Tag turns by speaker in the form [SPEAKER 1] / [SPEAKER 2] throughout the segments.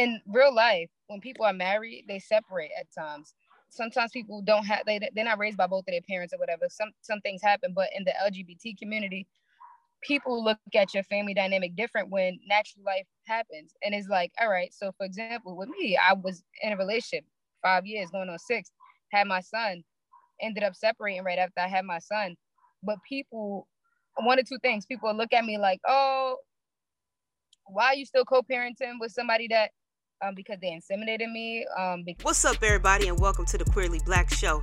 [SPEAKER 1] in real life, when people are married, they separate at times. Sometimes people don't have they they're not raised by both of their parents or whatever. Some some things happen, but in the LGBT community, people look at your family dynamic different when natural life happens. And it's like, all right, so for example, with me, I was in a relationship five years, going on six, had my son, ended up separating right after I had my son. But people, one or two things, people look at me like, oh, why are you still co-parenting with somebody that um, because they inseminated me. Um, because-
[SPEAKER 2] What's up, everybody, and welcome to the Queerly Blax Show.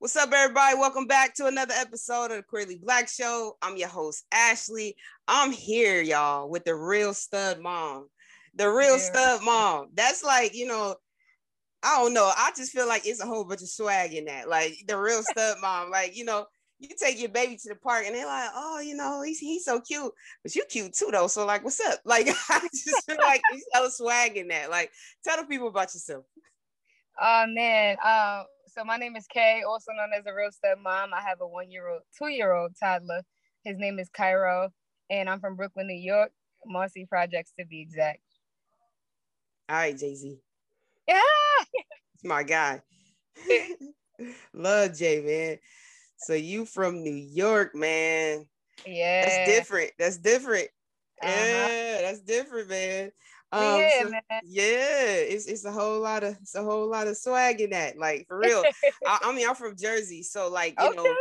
[SPEAKER 2] What's up, everybody? Welcome back to another episode of the Queerly Blax Show. I'm your host, Ashley. I'm here, y'all, with the real stud mom. The real yeah. stud mom. That's like, you know, I don't know. I just feel like it's a whole bunch of swag in that. Like the real stud mom. Like, you know, you take your baby to the park and they're like, oh, you know, he's he's so cute. But you cute too, though. So, like, what's up? Like, I just feel like there's a swag in that. Like, tell the people about yourself.
[SPEAKER 1] Oh man. Uh so my name is Kay, also known as a real stud mom. I have a one-year-old, two-year-old toddler. His name is Cairo, and I'm from Brooklyn, New York, Marcy Projects to be exact.
[SPEAKER 2] All right, Jay Z.
[SPEAKER 1] Yeah,
[SPEAKER 2] it's my guy. Love Jay, man. So you from New York, man?
[SPEAKER 1] Yeah,
[SPEAKER 2] that's different. That's different. Uh-huh. Yeah, that's different, man. Um, yeah, so, man. yeah, it's it's a whole lot of it's a whole lot of swag in that. Like for real. I, I, mean, I'm from Jersey, so like you okay. know,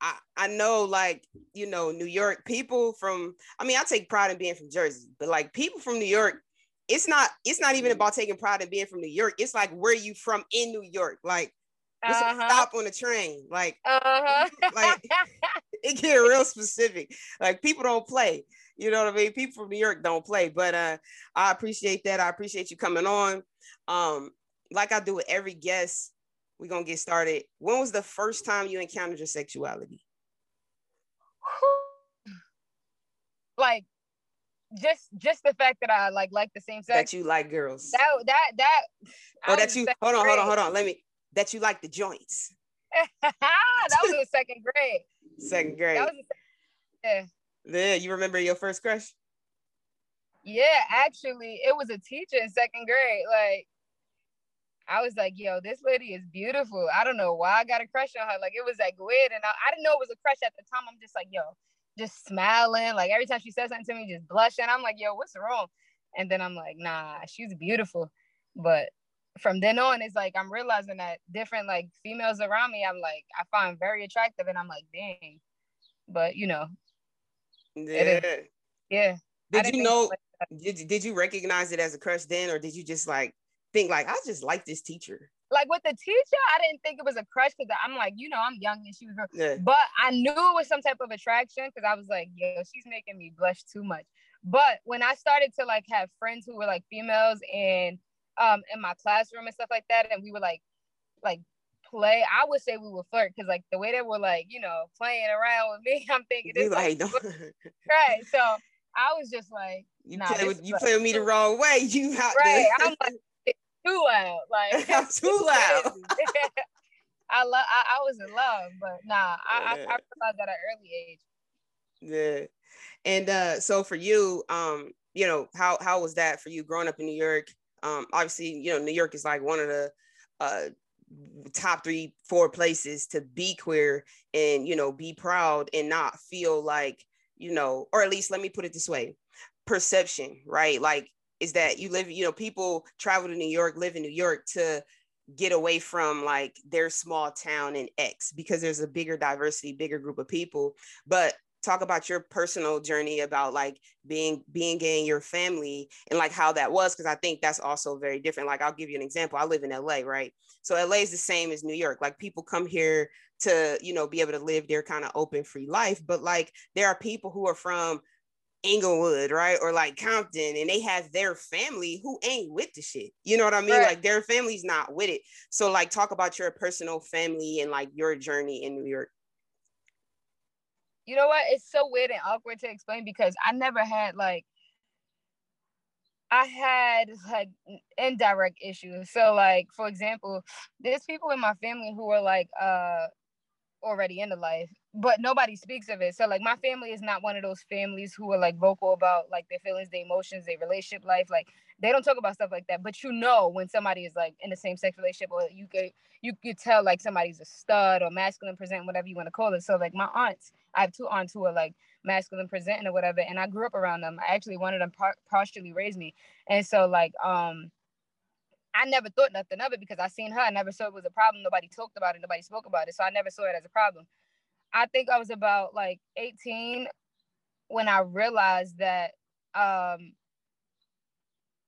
[SPEAKER 2] I I know like you know New York people from. I mean, I take pride in being from Jersey, but like people from New York, it's not it's not even about taking pride in being from New York. It's like where you from in New York, like. Uh-huh. stop on the train, like, uh-huh. like it get real specific. Like people don't play. You know what I mean? People from New York don't play, but uh, I appreciate that. I appreciate you coming on. Um, like I do with every guest, we're gonna get started. When was the first time you encountered your sexuality?
[SPEAKER 1] Like just just the fact that I like like the same sex.
[SPEAKER 2] That you like girls.
[SPEAKER 1] That that that.
[SPEAKER 2] Oh, that you hold on, hold on, hold on. Let me. That you like the joints.
[SPEAKER 1] that was in second grade.
[SPEAKER 2] Second grade.
[SPEAKER 1] That was yeah.
[SPEAKER 2] Yeah, you remember your first crush?
[SPEAKER 1] Yeah, actually, it was a teacher in second grade. Like, I was like, yo, this lady is beautiful. I don't know why I got a crush on her. Like, it was like weird. And I, I didn't know it was a crush at the time. I'm just like, yo, just smiling. Like, every time she says something to me, just blushing. I'm like, yo, what's wrong? And then I'm like, nah, she's beautiful. But from then on, it's like I'm realizing that different like females around me, I'm like, I find very attractive. And I'm like, dang. But you know,
[SPEAKER 2] yeah.
[SPEAKER 1] Yeah.
[SPEAKER 2] Did you know? Did did you recognize it as a crush then, or did you just like think like I just like this teacher?
[SPEAKER 1] Like with the teacher, I didn't think it was a crush because I'm like, you know, I'm young and she was, yeah. but I knew it was some type of attraction because I was like, yo, she's making me blush too much. But when I started to like have friends who were like females and um in my classroom and stuff like that, and we were like like play. I would say we would flirt because like the way they were like, you know, playing around with me, I'm thinking this like, right. So I was just like,
[SPEAKER 2] you
[SPEAKER 1] nah,
[SPEAKER 2] play with you play with me the wrong way. You
[SPEAKER 1] out right. I'm like too loud. Like
[SPEAKER 2] I'm too loud.
[SPEAKER 1] I love I, I, was in love, but nah, I, yeah. I, I realized that at early age.
[SPEAKER 2] Yeah. And uh so for you, um, you know, how how was that for you growing up in New York? Um, obviously, you know, New York is like one of the uh top three four places to be queer and you know be proud and not feel like you know or at least let me put it this way perception right? Like is that you live you know people travel to new york live in new york to get away from like their small town in x because there's a bigger diversity bigger group of people. But talk about your personal journey about like being being gay in your family and like how that was because i think that's also very different like i'll give you an example i live in la right so la is the same as new york like people come here to you know be able to live their kind of open free life but like there are people who are from Inglewood, right? Or like Compton, and they have their family who ain't with the shit. You know what I mean? Right. Like their family's not with it. So like talk about your personal family and like your journey in New York.
[SPEAKER 1] You know what? It's so weird and awkward to explain because I never had like I had like indirect issues. So like for example, there's people in my family who are like uh already into life, but nobody speaks of it. So like my family is not one of those families who are like vocal about like their feelings, their emotions, their relationship life. Like they don't talk about stuff like that. But you know when somebody is like in the same sex relationship, or you could you could tell like somebody's a stud or masculine present, whatever you want to call it. So like my aunts, I have two aunts who are like masculine presenting or whatever, and I grew up around them. I actually one of them par- partially raised me, and so like um I never thought nothing of it because I seen her. I never saw it was a problem. Nobody talked about it. Nobody spoke about it. So I never saw it as a problem. I think I was about like 18 when I realized that um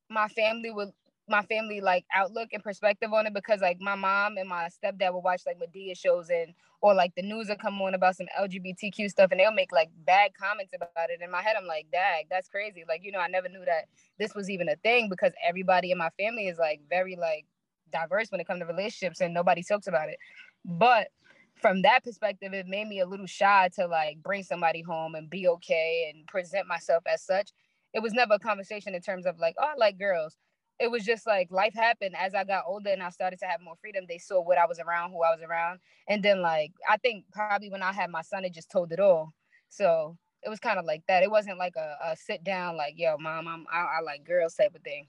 [SPEAKER 1] my family would my family like outlook and perspective on it because like my mom and my stepdad would watch like Madea shows and or like the news will come on about some LGBTQ stuff and they'll make like bad comments about it. In my head, I'm like, dag, that's crazy. Like, you know, I never knew that this was even a thing because everybody in my family is like very like diverse when it comes to relationships and nobody talks about it. But from that perspective, it made me a little shy to like bring somebody home and be okay and present myself as such. It was never a conversation in terms of like, oh, I like girls it was just like life happened as I got older and I started to have more freedom. They saw what I was around, who I was around. And then like I think probably when I had my son, it just told it all. So it was kind of like that. It wasn't like a, a sit down, like, yo, mom, I'm I, I like girls type of thing.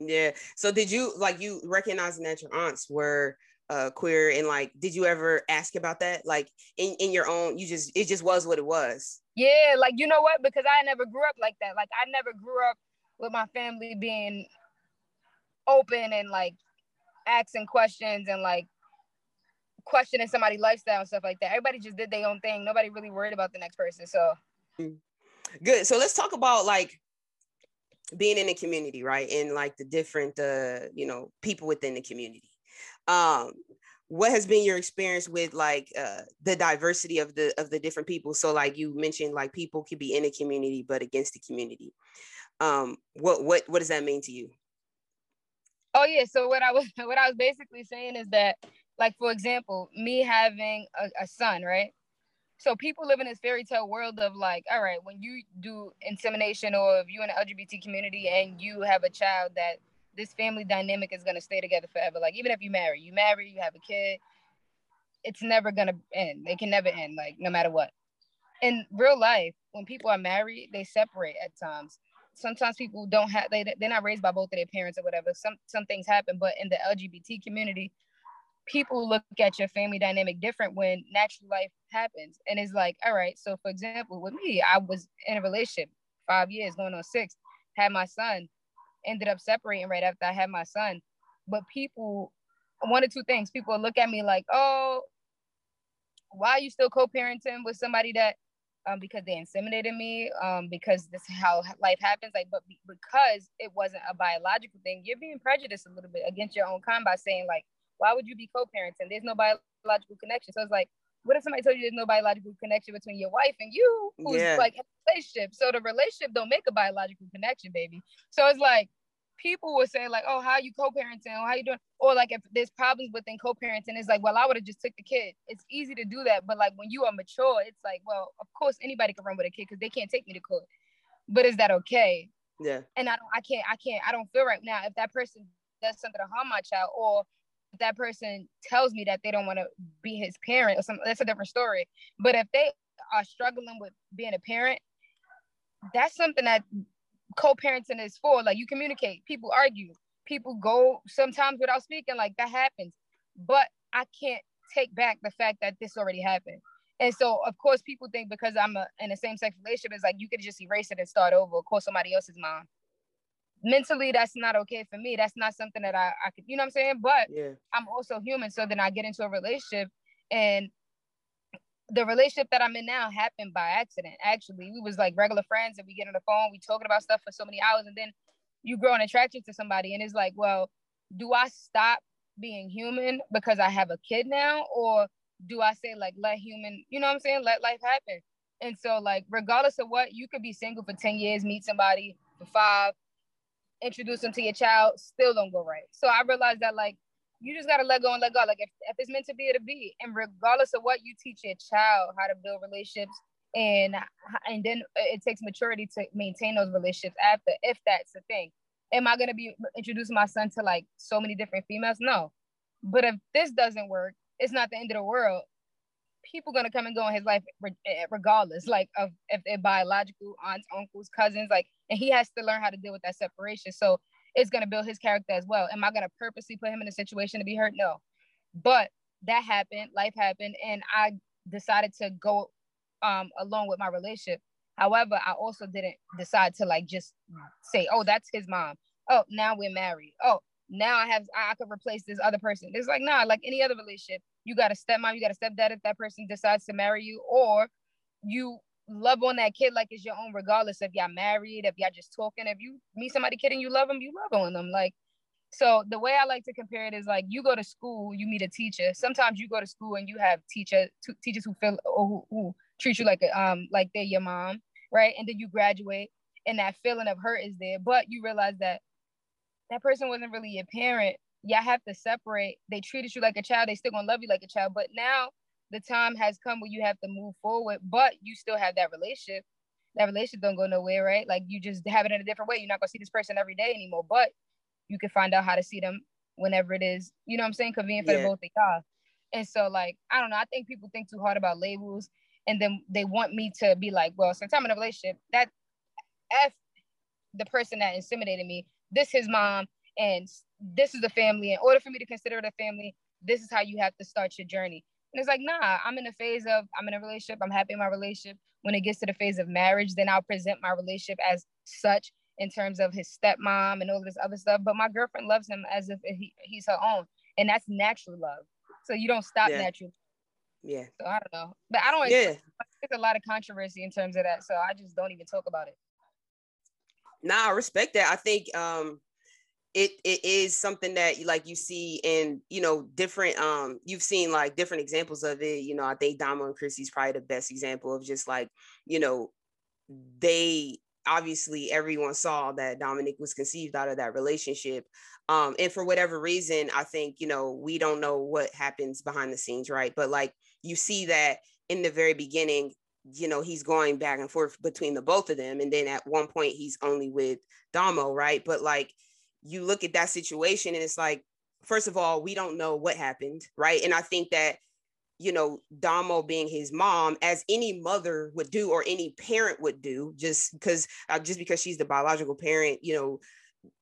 [SPEAKER 2] Yeah. So did you like you recognizing that your aunts were uh queer and like did you ever ask about that? Like in, in your own, you just it just was what it was.
[SPEAKER 1] Yeah, like you know what? Because I never grew up like that. Like I never grew up with my family being open and like asking questions and like questioning somebody's lifestyle and stuff like that. Everybody just did their own thing. Nobody really worried about the next person. So
[SPEAKER 2] good. So let's talk about like being in the community, right? And like the different uh, you know, people within the community. Um, what has been your experience with like uh the diversity of the of the different people? So like you mentioned like people could be in a community but against the community. Um what what what does that mean to you?
[SPEAKER 1] Oh yeah. So what i was what i was basically saying is that like for example me having a, a son right? So people live in this fairy tale world of like all right when you do insemination or if you're in the lgbt community and you have a child that this family dynamic is going to stay together forever. Like even if you marry you marry you have a kid it's never going to end. It can never end like no matter what. In real life when people are married they separate at times. Sometimes people don't have they they're not raised by both of their parents or whatever. Some some things happen, but in the LGBT community, people look at your family dynamic different when natural life happens. And it's like, all right, so for example, with me, I was in a relationship five years, going on six, had my son, ended up separating right after I had my son. But people, one or two things, people look at me like, oh, why are you still co-parenting with somebody that um, because they inseminated me, um, because this is how life happens. Like, but because it wasn't a biological thing, you're being prejudiced a little bit against your own kind by saying like, why would you be co-parenting? There's no biological connection. So it's like, what if somebody told you there's no biological connection between your wife and you, who's yeah. like in a relationship? So the relationship don't make a biological connection, baby. So it's like people will say like, "Oh, how you co-parenting? Or how you doing?" Or like if there's problems within co-parenting, it's like, "Well, I would have just took the kid." It's easy to do that, but like when you are mature, it's like, "Well, of course anybody can run with a kid because they can't take me to court." But is that okay?
[SPEAKER 2] Yeah.
[SPEAKER 1] And I don't, I can't, I can't, I don't feel right now if that person does something to harm my child, or if that person tells me that they don't want to be his parent or something. That's a different story. But if they are struggling with being a parent, that's something that co-parenting is for. Like you communicate, people argue, people go sometimes without speaking, like that happens. But I can't take back the fact that this already happened. And so of course people think because I'm a, in a same-sex relationship, it's like you could just erase it and start over, call somebody else's mom. Mentally, that's not okay for me. That's not something that I, I could, you know what I'm saying? But
[SPEAKER 2] yeah.
[SPEAKER 1] I'm also human. So then I get into a relationship and the relationship that I'm in now happened by accident. Actually, we was like regular friends, and we get on the phone, we talking about stuff for so many hours, and then you grow an attraction to somebody, and it's like, well, do I stop being human because I have a kid now, or do I say like let human, you know what I'm saying, let life happen? And so, like, regardless of what, you could be single for 10 years, meet somebody for five, introduce them to your child, still don't go right. So I realized that, like, you just gotta let go and let go. Like, if, if it's meant to be, it'll be. And regardless of what, you teach your child how to build relationships. And and then it takes maturity to maintain those relationships after, if that's the thing. Am I gonna be introducing my son to like so many different females? No. But if this doesn't work, it's not the end of the world people gonna come and go in his life eh, regardless, like of if they're biological aunts, uncles, cousins, like, and he has to learn how to deal with that separation. So it's gonna build his character as well. Am I gonna purposely put him in a situation to be hurt? No, but that happened, life happened, and I decided to go um along with my relationship. However, I also didn't decide to like just say, oh, that's his mom. Oh, now we're married. Oh, now I have I could replace this other person. It's like nah, like any other relationship, you got a stepmom, you got a stepdad if that person decides to marry you, or you love on that kid like it's your own, regardless if y'all married, if y'all just talking. If you meet somebody kidding, you love them, you love on them. Like so the way I like to compare it is like you go to school, you meet a teacher. Sometimes you go to school and you have teacher t- teachers who feel or who, who treat you like a, um like they're your mom, right? And then you graduate and that feeling of hurt is there, but you realize that that person wasn't really your parent. Y'all have to separate. They treated you like a child. They still gonna love you like a child. But now the time has come where you have to move forward, but you still have that relationship. That relationship don't go nowhere, right? Like you just have it in a different way. You're not gonna see this person every day anymore, but you can find out how to see them whenever it is, you know what I'm saying, convenient for yeah. the both of y'all. And so like, I don't know, I think people think too hard about labels and then they want me to be like, well, since I'm in a relationship, that F the person that intimidated me this his mom and this is a family. In order for me to consider it a family, this is how you have to start your journey. And it's like, nah, I'm in a phase of I'm in a relationship. I'm happy in my relationship. When it gets to the phase of marriage, then I'll present my relationship as such in terms of his stepmom and all this other stuff. But my girlfriend loves him as if he, he's her own, and that's natural love. So you don't stop yeah. natural.
[SPEAKER 2] Yeah.
[SPEAKER 1] So I don't know, but I don't. Yeah. There's a lot of controversy in terms of that, so I just don't even talk about it.
[SPEAKER 2] Nah, I respect that. I think um it it is something that like you see in you know different um you've seen like different examples of it you know i think damo and chrissy's probably the best example of just like you know they obviously everyone saw that dominic was conceived out of that relationship um and for whatever reason i think you know we don't know what happens behind the scenes right? But like you see that in the very beginning you know he's going back and forth between the both of them and then at one point he's only with damo right? But like you look at that situation and it's like first of all we don't know what happened right and i think that you know damo being his mom as any mother would do or any parent would do just because uh, just because she's the biological parent you know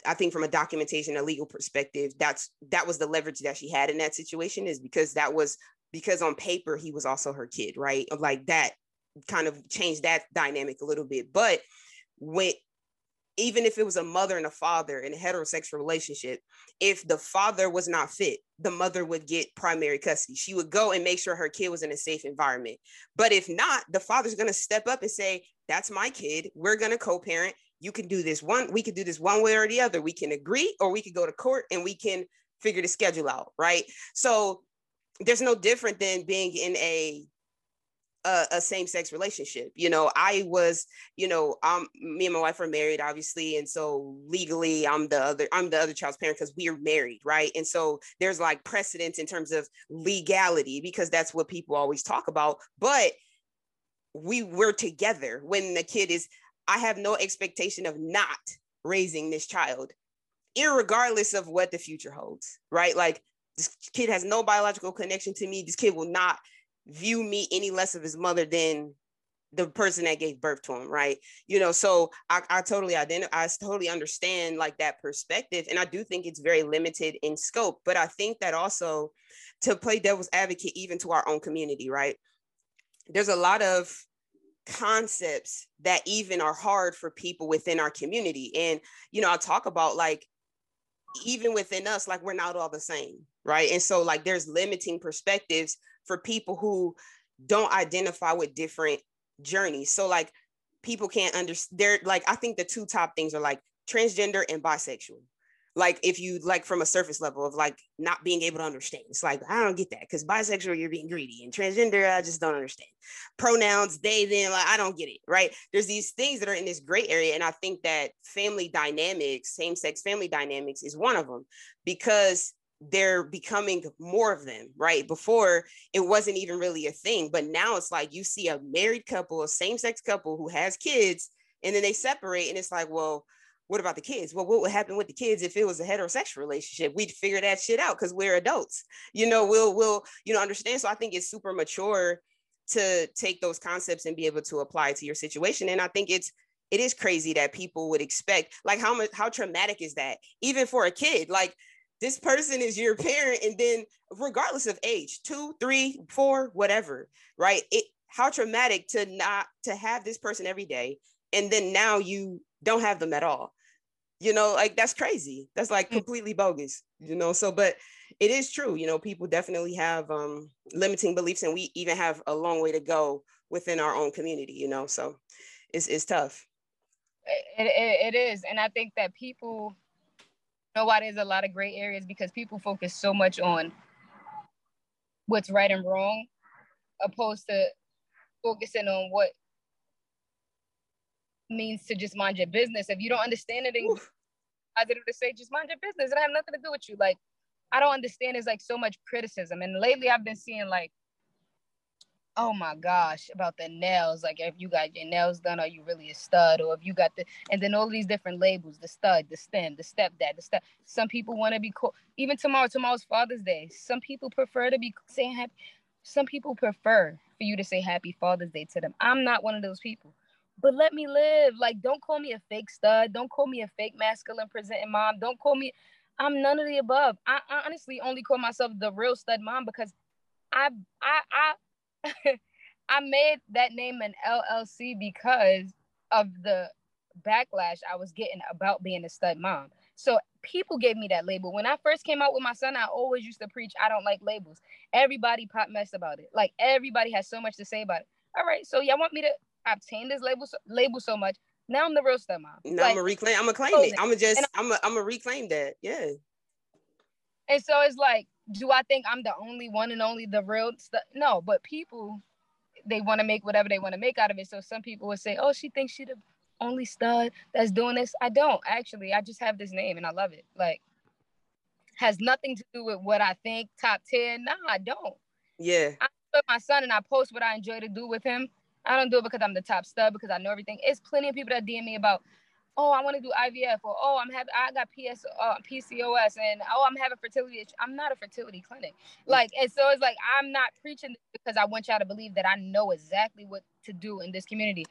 [SPEAKER 2] I think from a documentation, a legal perspective, that's that was the leverage that she had in that situation is because that was because on paper he was also her kid, right? Like that kind of changed that dynamic a little bit. But when even if it was a mother and a father in a heterosexual relationship, if the father was not fit, the mother would get primary custody. She would go and make sure her kid was in a safe environment. But if not, the father's going to step up and say, That's my kid. We're going to co parent. You can do this one. We can do this one way or the other. We can agree, or we could go to court and we can figure the schedule out. Right. So there's no different than being in a a, a same-sex relationship you know i was you know um me and my wife are married obviously and so legally i'm the other i'm the other child's parent because we are married right? And so there's like precedence in terms of legality because that's what people always talk about but we were together when the kid is i have no expectation of not raising this child regardless of what the future holds right? Like this kid has no biological connection to me this kid will not view me any less of his mother than the person that gave birth to him, right? You know, so I, I totally identify, I totally understand like that perspective. And I do think it's very limited in scope, but I think that also to play devil's advocate, even to our own community, right? There's a lot of concepts that even are hard for people within our community. And, you know, I talk about like, even within us, like we're not all the same, right? And so, like, there's limiting perspectives for people who don't identify with different journeys. So like people can't understand they're like I think the two top things are like transgender and bisexual. like if you like from a surface level of like not being able to understand it's like i don't get that because bisexual you're being greedy and transgender i just don't understand pronouns they then like i don't get it right there's these things that are in this gray area and i think that family dynamics same-sex family dynamics is one of them because they're becoming more of them, right? Before it wasn't even really a thing, but now it's like you see a married couple, a same sex couple who has kids, and then they separate, and it's like, well, what about the kids? Well, what would happen with the kids if it was a heterosexual relationship? We'd figure that shit out because we're adults. You know, we'll we'll you know understand. So I think it's super mature to take those concepts and be able to apply to your situation. And I think it's it is crazy that people would expect like how much how traumatic is that even for a kid like this person is your parent and then regardless of age two three four whatever right? It how traumatic to not to have this person every day and then now you don't have them at all. You know like that's crazy. That's like mm. completely bogus you know? So but it is true you know people definitely have um limiting beliefs and we even have a long way to go within our own community you know? So it's, it's tough.
[SPEAKER 1] It, it, it is and i think that people know why there's a lot of gray areas because people focus so much on what's right and wrong opposed to focusing on what means to just mind your business. If you don't understand it, and positive to say, just mind your business. It have nothing to do with you. Like, I don't understand. There's like so much criticism, and lately I've been seeing like, oh my gosh, about the nails. Like, if you got your nails done, are you really a stud? Or if you got the, and then all these different labels: the stud, the stem, the stepdad, the step. Some people want to be cool. Even tomorrow, tomorrow's Father's Day. Some people prefer to be saying happy. Some people prefer for you to say Happy Father's Day to them. I'm not one of those people but let me live. Like, don't call me a fake stud. Don't call me a fake masculine presenting mom. Don't call me. I'm none of the above. I, I honestly only call myself the real stud mom because I I I I made that name an LLC because of the backlash I was getting about being a stud mom. So people gave me that label. When I first came out with my son, I always used to preach I don't like labels. Everybody pop mess about it. Like everybody has so much to say about it. All right, so y'all want me to obtain this label so, label so much. Now I'm the real stepmom.
[SPEAKER 2] Now like, I'm gonna reclaim. I'm gonna claim it. I'm gonna just. I'm gonna. I'm gonna reclaim that. Yeah.
[SPEAKER 1] And so it's like, do I think I'm the only one and only the real stuff? No, but people, they want to make whatever they want to make out of it. So some people would say, "Oh, she thinks she the only stud that's doing this." I don't actually. I just have this name and I love it. Like, has nothing to do with what I think. Top ten? Nah, I don't.
[SPEAKER 2] Yeah.
[SPEAKER 1] I put my son and I post what I enjoy to do with him I don't do it because I'm the top stud because I know everything. It's plenty of people that DM me about, oh, I want to do IVF or oh, I'm having I got PS uh, PCOS and oh, I'm having fertility. I'm not a fertility clinic. Like, and so it's like I'm not preaching because I want y'all to believe that I know exactly what to do in this community.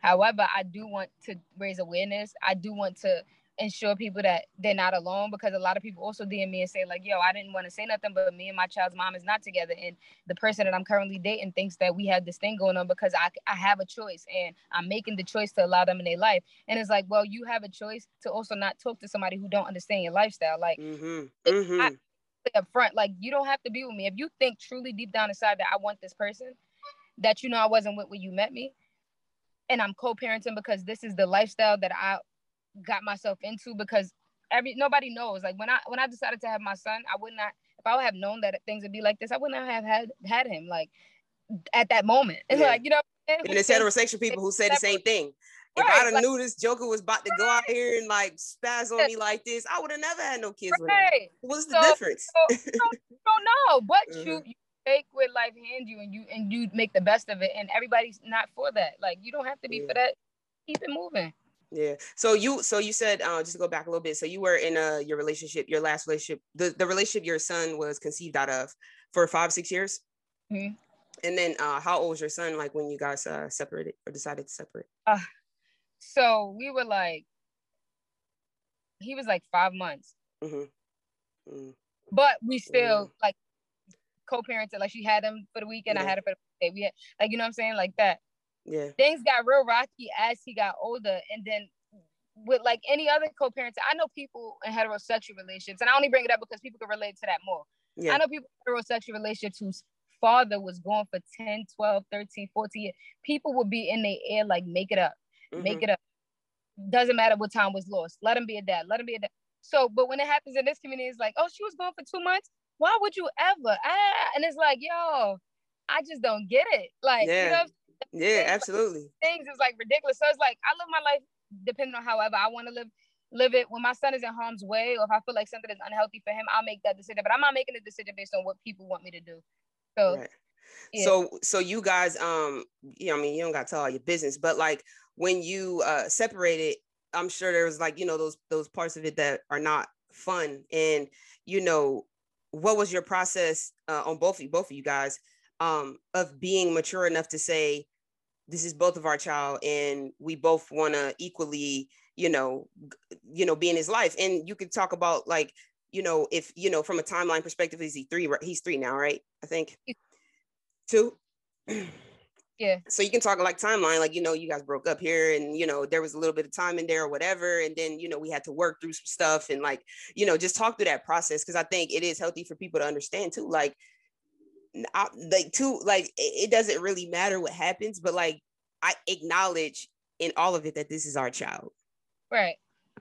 [SPEAKER 1] However, I do want to raise awareness. I do want to ensure people that they're not alone because a lot of people also DM me and say like, yo, I didn't want to say nothing, but me and my child's mom is not together. And the person that I'm currently dating thinks that we have this thing going on because I, I have a choice and I'm making the choice to allow them in their life. And it's like, well, you have a choice to also not talk to somebody who don't understand your lifestyle. Like mm-hmm. Mm-hmm. I, up front, like you don't have to be with me. If you think truly deep down inside that I want this person, that you know I wasn't with when you met me, and I'm co-parenting because this is the lifestyle that I got myself into because every nobody knows. Like when I when I decided to have my son, I would not if I would have known that things would be like this, I would not have had had him like at that moment. And yeah. like you know,
[SPEAKER 2] and it's heterosexual people who say the same thing. If right, I'd have like, knew this Joker was about to go out here and like spaz on me like this, I would have never had no kids right. What's the so, difference?
[SPEAKER 1] So, you, don't, you don't know, but mm-hmm. you, you take what life hands you and you and you make the best of it. And everybody's not for that. Like you don't have to be yeah. for that. Keep it moving.
[SPEAKER 2] Yeah. So you so you said uh, just to go back a little bit. So you were in a your relationship, your last relationship, the, the relationship your son was conceived out of for five, six years. Mm-hmm. And then uh, how old was your son like when you guys uh, separated or decided to separate? Uh,
[SPEAKER 1] so we were like, he was like five months. Mm-hmm. Mm-hmm. But we still mm-hmm. like co-parented. Like she had him for the weekend. I had it for the day. We had like you know what I'm saying, like that
[SPEAKER 2] yeah
[SPEAKER 1] things got real rocky as he got older and then with like any other co-parents i know people in heterosexual relationships and i only bring it up because people can relate to that more yeah. i know people in heterosexual relationships whose father was gone for 10 12 13 14 years people would be in the air like make it up mm-hmm. make it up doesn't matter what time was lost let him be a dad let him be a dad So, but when it happens in this community, it's like, oh, she was gone for two months. Why would you ever? Ah, and it's like, yo, I just don't get it. Like,
[SPEAKER 2] yeah.
[SPEAKER 1] you know,
[SPEAKER 2] yeah, absolutely.
[SPEAKER 1] Things is like ridiculous. So it's like I live my life depending on however I want to live live it. When my son is in harm's way, or if I feel like something is unhealthy for him, I'll make that decision. But I'm not making a decision based on what people want me to do. So. Right.
[SPEAKER 2] Yeah. So, so you guys, um, you know, I mean, you don't got to tell all your business, but like when you uh separated, I'm sure there was like, you know, those those parts of it that are not fun. And you know, what was your process uh, on both of you, both of you guys, um, of being mature enough to say, this is both of our child, and we both want to equally, you know, you know, be in his life. And you could talk about like, you know, if you know, from a timeline perspective, is he three? He's three now, right? I think two.
[SPEAKER 1] Yeah.
[SPEAKER 2] So you can talk like timeline, like, you know, you guys broke up here and, you know, there was a little bit of time in there or whatever. And then, you know, we had to work through some stuff and like, you know, just talk through that process. Cause I think it is healthy for people to understand too. Like, I, like two like it doesn't really matter what happens, but like I acknowledge in all of it that this is our child.
[SPEAKER 1] Right.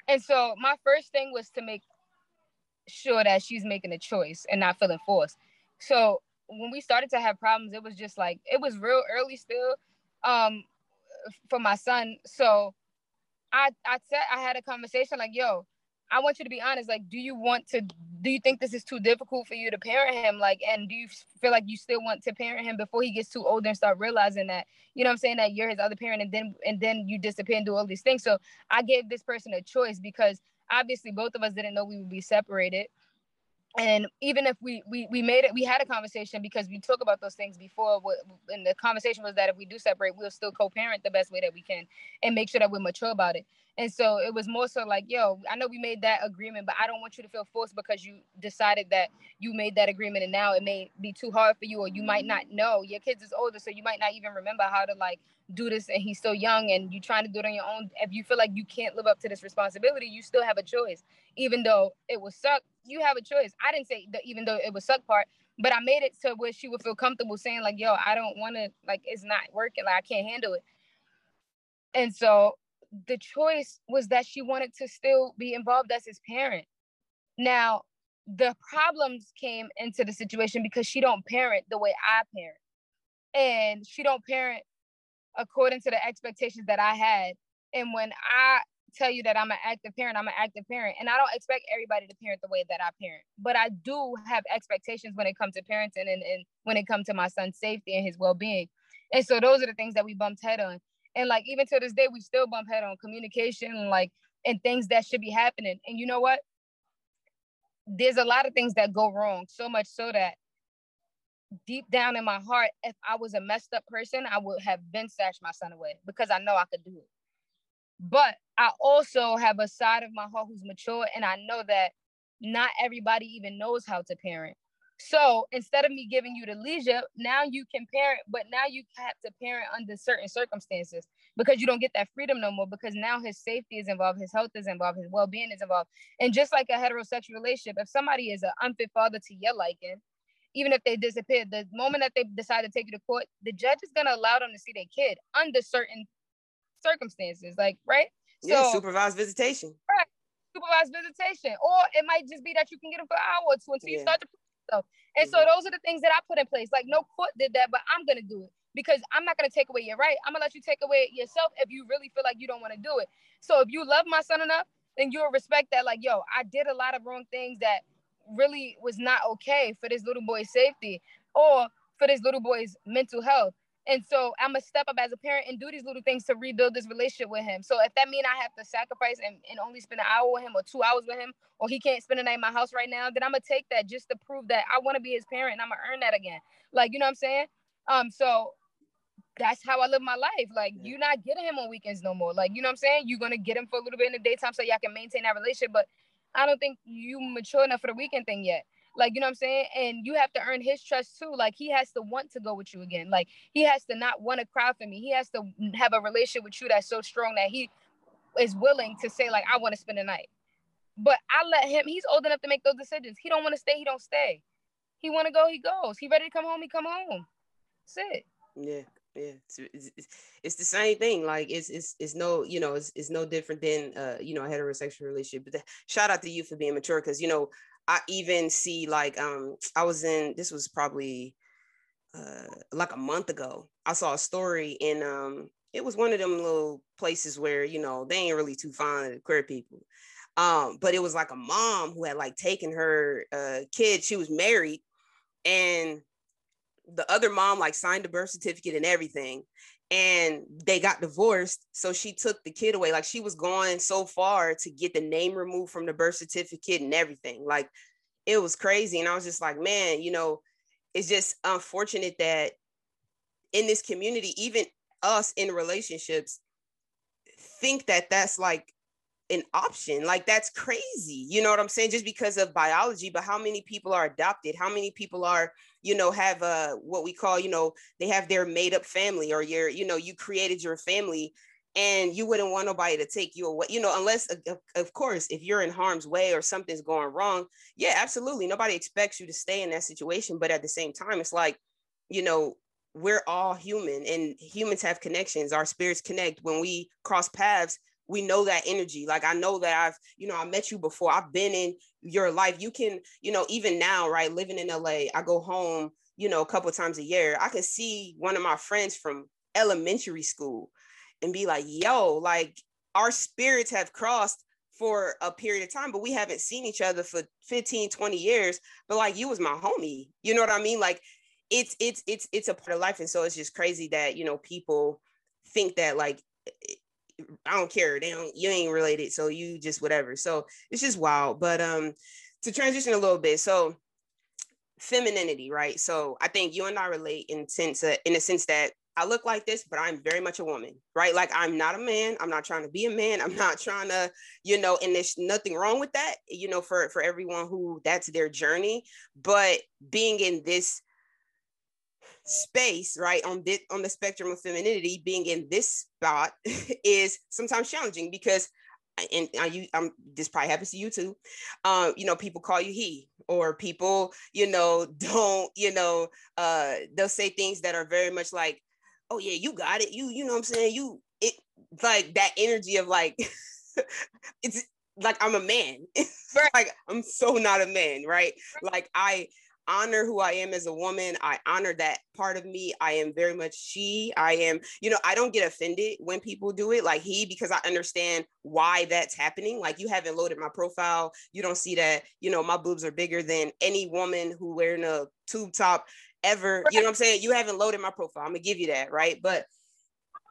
[SPEAKER 1] And so my first thing was to make sure that she's making a choice and not feeling forced. So when we started to have problems, it was just like it was real early still um for my son. So I I said I had a conversation like, yo, I want you to be honest. Like, do you want to do you think this is too difficult for you to parent him? Like, and do you feel like you still want to parent him before he gets too old and start realizing that, you know what I'm saying, that you're his other parent and then and then you disappear and do all these things. So I gave this person a choice because obviously both of us didn't know we would be separated and even if we, we we made it we had a conversation because we talk about those things before and the conversation was that if we do separate we'll still co-parent the best way that we can and make sure that we're mature about it. And so it was more so like yo i know we made that agreement but i don't want you to feel forced because you decided that you made that agreement and now it may be too hard for you or you might not know. Your kids is older so you might not even remember how to like do this and he's still young and you're trying to do it on your own. If you feel like you can't live up to this responsibility you still have a choice even though it will suck you have a choice. I didn't say that even though it was suck part, but I made it to where she would feel comfortable saying like, "Yo, I don't want to like it's not working. Like I can't handle it." And so the choice was that she wanted to still be involved as his parent. Now, the problems came into the situation because she don't parent the way I parent. And she don't parent according to the expectations that I had. And when I tell you that I'm an active parent, I'm an active parent. And I don't expect everybody to parent the way that I parent. But I do have expectations when it comes to parenting and, and when it comes to my son's safety and his well-being. And so those are the things that we bumped head on. And like even to this day, we still bump head on communication and like and things that should be happening. And you know what? There's a lot of things that go wrong, so much so that deep down in my heart, if I was a messed up person, I would have been snatched my son away because I know I could do it. But I also have a side of my heart who's mature, and I know that not everybody even knows how to parent. So instead of me giving you the leisure, now you can parent, but now you have to parent under certain circumstances because you don't get that freedom no more because now his safety is involved, his health is involved, his well being is involved. And just like a heterosexual relationship, if somebody is an unfit father to your liking, even if they disappear, the moment that they decide to take you to court, the judge is going to allow them to see their kid under certain circumstances, like right.
[SPEAKER 2] Yeah, so, supervised visitation.
[SPEAKER 1] Right, supervised visitation, or it might just be that you can get them for an hour or two until yeah. you start to stuff. And mm-hmm. so those are the things that I put in place. Like no court did that, but I'm gonna do it because I'm not gonna take away your right. I'm gonna let you take away yourself if you really feel like you don't want to do it. So if you love my son enough, then you'll respect that. Like, yo, I did a lot of wrong things that really was not okay for this little boy's safety or for this little boy's mental health. And so I'm gonna step up as a parent and do these little things to rebuild this relationship with him. So if that means I have to sacrifice and, and only spend an hour with him or two hours with him, or he can't spend a night in my house right now, then I'm gonna take that just to prove that I want to be his parent and I'm gonna earn that again. Like, you know what I'm saying? Um, so that's how I live my life. Like, you're not getting him on weekends no more. Like, you know what I'm saying? You're gonna get him for a little bit in the daytime so y'all can maintain that relationship, but I don't think you mature enough for the weekend thing yet. Like, you know what I'm saying? And you have to earn his trust too. Like, he has to want to go with you again. Like, he has to not want to cry for me. He has to have a relationship with you that's so strong that he is willing to say, like, I want to spend the night. But I let him, he's old enough to make those decisions. He don't want to stay, he don't stay. He want to go, he goes. He ready to come home, he come home. That's it.
[SPEAKER 2] Yeah. yeah it's, it's, it's, the same thing like it's it's it's no you know it's, it's no different than uh you know a heterosexual relationship but the, shout out to you for being mature because you know i even see like um i was in this was probably uh like a month ago i saw a story in um it was one of them little places where you know they ain't really too fond of queer people. Um but it was like a mom who had like taken her uh kid she was married and the other mom like signed the birth certificate and everything and they got divorced so she took the kid away. Like she was going so far to get the name removed from the birth certificate and everything. Like it was crazy and i was just like man you know it's just unfortunate that in this community even us in relationships think that that's like an option. Like that's crazy. You know what I'm saying? Just because of biology, but how many people are adopted? How many people are, you know, have a what we call, you know, they have their made up family or your, you know, you created your family and you wouldn't want nobody to take you away, you know, unless of course, if you're in harm's way or something's going wrong, yeah, absolutely. Nobody expects you to stay in that situation. But at the same time, it's like, you know, we're all human and humans have connections. Our spirits connect when we cross paths we know that energy. Like i know that i've you know i met you before. I've been in your life. You can you know even now right living in la i go home you know a couple times a year. I can see one of my friends from elementary school and be like yo like our spirits have crossed for a period of time but we haven't seen each other for 15 20 years. But like you was my homie. You know what i mean? Like it's it's it's it's a part of life. And so it's just crazy that you know people think that like I don't care. They don't, you ain't related. So you just whatever. So it's just wild. But um to transition a little bit. So femininity, right? So I think you and I relate in sense uh, in the sense that I look like this, but I'm very much a woman, right? Like I'm not a man. I'm not trying to be a man. I'm not trying to, you know, and there's nothing wrong with that, you know, for for everyone who that's their journey. But being in this space right on this on the spectrum of femininity being in this spot is sometimes challenging because and you I'm this probably happens to you too um you know people call you he or people you know don't you know uh they'll say things that are very much like oh yeah you got it. You you know what i'm saying? You it like that energy of like it's like i'm a man. Like i'm so not a man right. Like i honor who I am as a woman. I honor that part of me. I am very much she. I am, you know, I don't get offended when people do it like he because I understand why that's happening. Like you haven't loaded my profile. You don't see that, you know, my boobs are bigger than any woman who wearing a tube top ever. You know what I'm saying? You haven't loaded my profile. I'm gonna give you that, right? But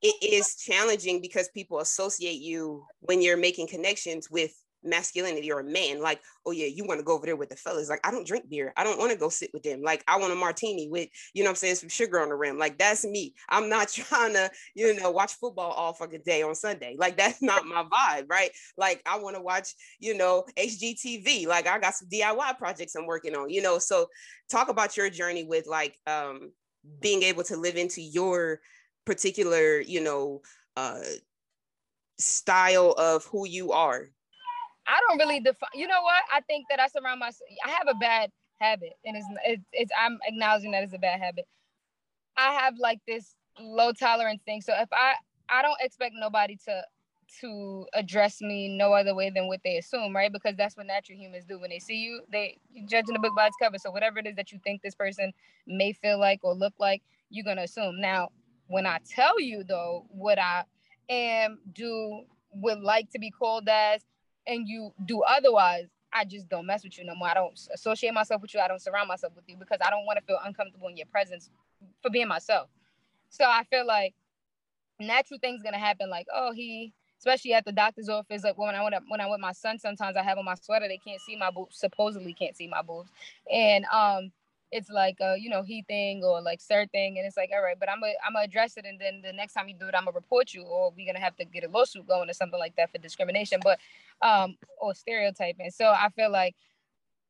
[SPEAKER 2] it is challenging because people associate you when you're making connections with masculinity or a man like oh yeah you want to go over there with the fellas. Like i don't drink beer. I don't want to go sit with them. Like i want a martini with you know i'm saying some sugar on the rim. Like that's me. I'm not trying to you know watch football all fucking day on sunday. Like that's not my vibe right? Like i want to watch you know hgtv like i got some diy projects i'm working on you know? So talk about your journey with like um being able to live into your particular you know uh style of who you are
[SPEAKER 1] I don't really define. You know what? I think that I surround myself. I have a bad habit, and it's, it's it's I'm acknowledging that it's a bad habit. I have like this low tolerance thing. So if I I don't expect nobody to to address me no other way than what they assume, right? Because that's what natural humans do when they see you. They judging the book by its cover. So whatever it is that you think this person may feel like or look like, you're gonna assume. Now, when I tell you though what I am, do, would like to be called as, and you do otherwise, I just don't mess with you no more. I don't associate myself with you. I don't surround myself with you because I don't want to feel uncomfortable in your presence for being myself. So I feel like natural things gonna happen. Like, oh, he, especially at the doctor's office. Like when I went up, when I with my son, sometimes I have on my sweater. They can't see my boobs. Supposedly can't see my boobs, and um, it's like a you know he thing or like sir thing and it's like all right but i'm gonna i'm gonna address it and then the next time you do it i'm gonna report you or we're gonna have to get a lawsuit going or something like that for discrimination. But um or stereotyping. So i feel like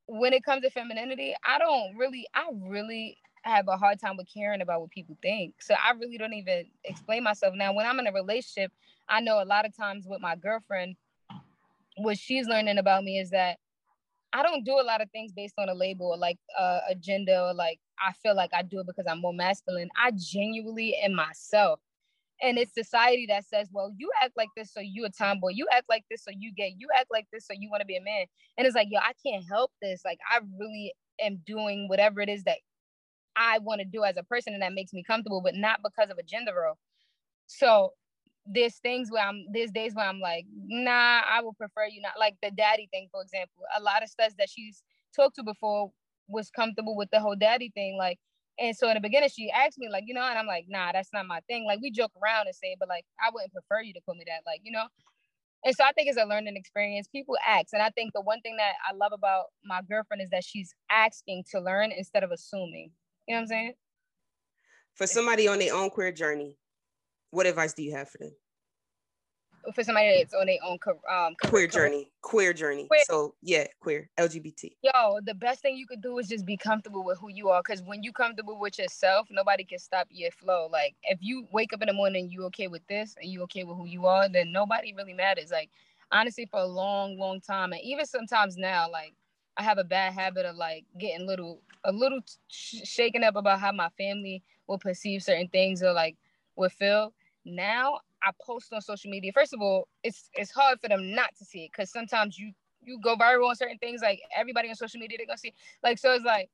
[SPEAKER 1] when it comes to femininity i don't really i really have a hard time with caring about what people think. So i really don't even explain myself. Now when i'm in a relationship i know a lot of times with my girlfriend what she's learning about me is that I don't do a lot of things based on a label or like uh, agenda or like I feel like I do it because I'm more masculine. I genuinely am myself. And it's society that says, well, you act like this, so you a tomboy. You act like this, so you gay. You act like this, so you want to be a man. And it's like, yo, I can't help this. Like, I really am doing whatever it is that I want to do as a person and that makes me comfortable, but not because of a gender role. So there's things where I'm there's days where I'm like, nah, I would prefer you not like the daddy thing, for example. A lot of studs that she's talked to before was comfortable with the whole daddy thing. Like, and so in the beginning she asked me, like, you know, and I'm like, nah, that's not my thing. Like we joke around and say, but like I wouldn't prefer you to call me that, like, you know. And so I think it's a learning experience. People ask. And I think the one thing that I love about my girlfriend is that she's asking to learn instead of assuming. You know what I'm saying?
[SPEAKER 2] For somebody on their own queer journey, what advice do you have for them?
[SPEAKER 1] For somebody that's on their own um,
[SPEAKER 2] queer journey, queer journey. Queer. So yeah, queer, LGBT.
[SPEAKER 1] Yo, the best thing you could do is just be comfortable with who you are. Cause when you comfortable with yourself, nobody can stop your flow. Like if you wake up in the morning, you okay with this, and you okay with who you are, then nobody really matters. Like honestly, for a long, long time, and even sometimes now, like I have a bad habit of like getting little, a little sh- shaken up about how my family will perceive certain things or like will feel now I post on social media. First of all, it's it's hard for them not to see it because sometimes you you go viral on certain things. Like everybody on social media, they're gonna see. Like so, it's like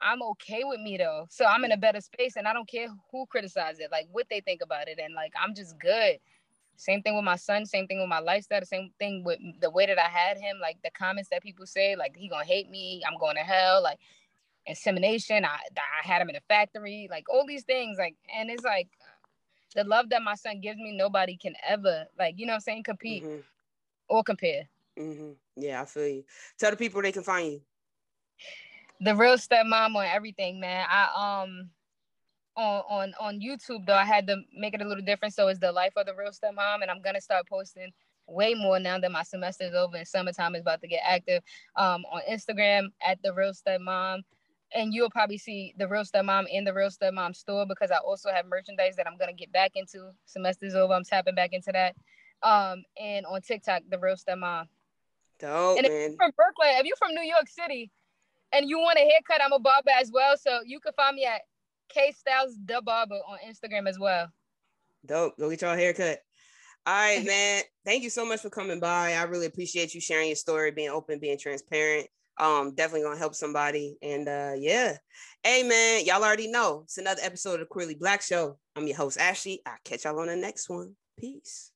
[SPEAKER 1] I'm okay with me though. So I'm in a better space, and I don't care who criticizes it, like what they think about it, and like I'm just good. Same thing with my son. Same thing with my lifestyle. The same thing with the way that I had him. Like the comments that people say, like he gonna hate me. I'm going to hell. Like insemination. I I had him in a factory. Like all these things. Like and it's like the love that my son gives me, nobody can ever like, you know I'm saying, compete mm-hmm. or compare.
[SPEAKER 2] Mm-hmm. Yeah, I feel you. Tell the people they can find you.
[SPEAKER 1] The real studmom on everything, man. I um on on on YouTube though, I had to make it a little different. So it's the life of the real studmom, and I'm gonna start posting way more now that my semester is over and summertime is about to get active. Um, on Instagram at the real studmom and you'll probably see the real studmom in the real studmom store because I also have merchandise that I'm gonna get back into. Semester's over, I'm tapping back into that. Um, and on TikTok, the real studmom.
[SPEAKER 2] Dope,
[SPEAKER 1] and if you're from Brooklyn, if you're from New York City, and you want a haircut, I'm a barber as well. So you can find me at Kay Styles the Barber on Instagram as well.
[SPEAKER 2] Dope. Go get your haircut. All right, man. Thank you so much for coming by. I really appreciate you sharing your story, being open, being transparent um definitely gonna help somebody and uh yeah. Hey man y'all already know it's another episode of the Queerly Blax Show. I'm your host ashley. I'll catch y'all on the next one. Peace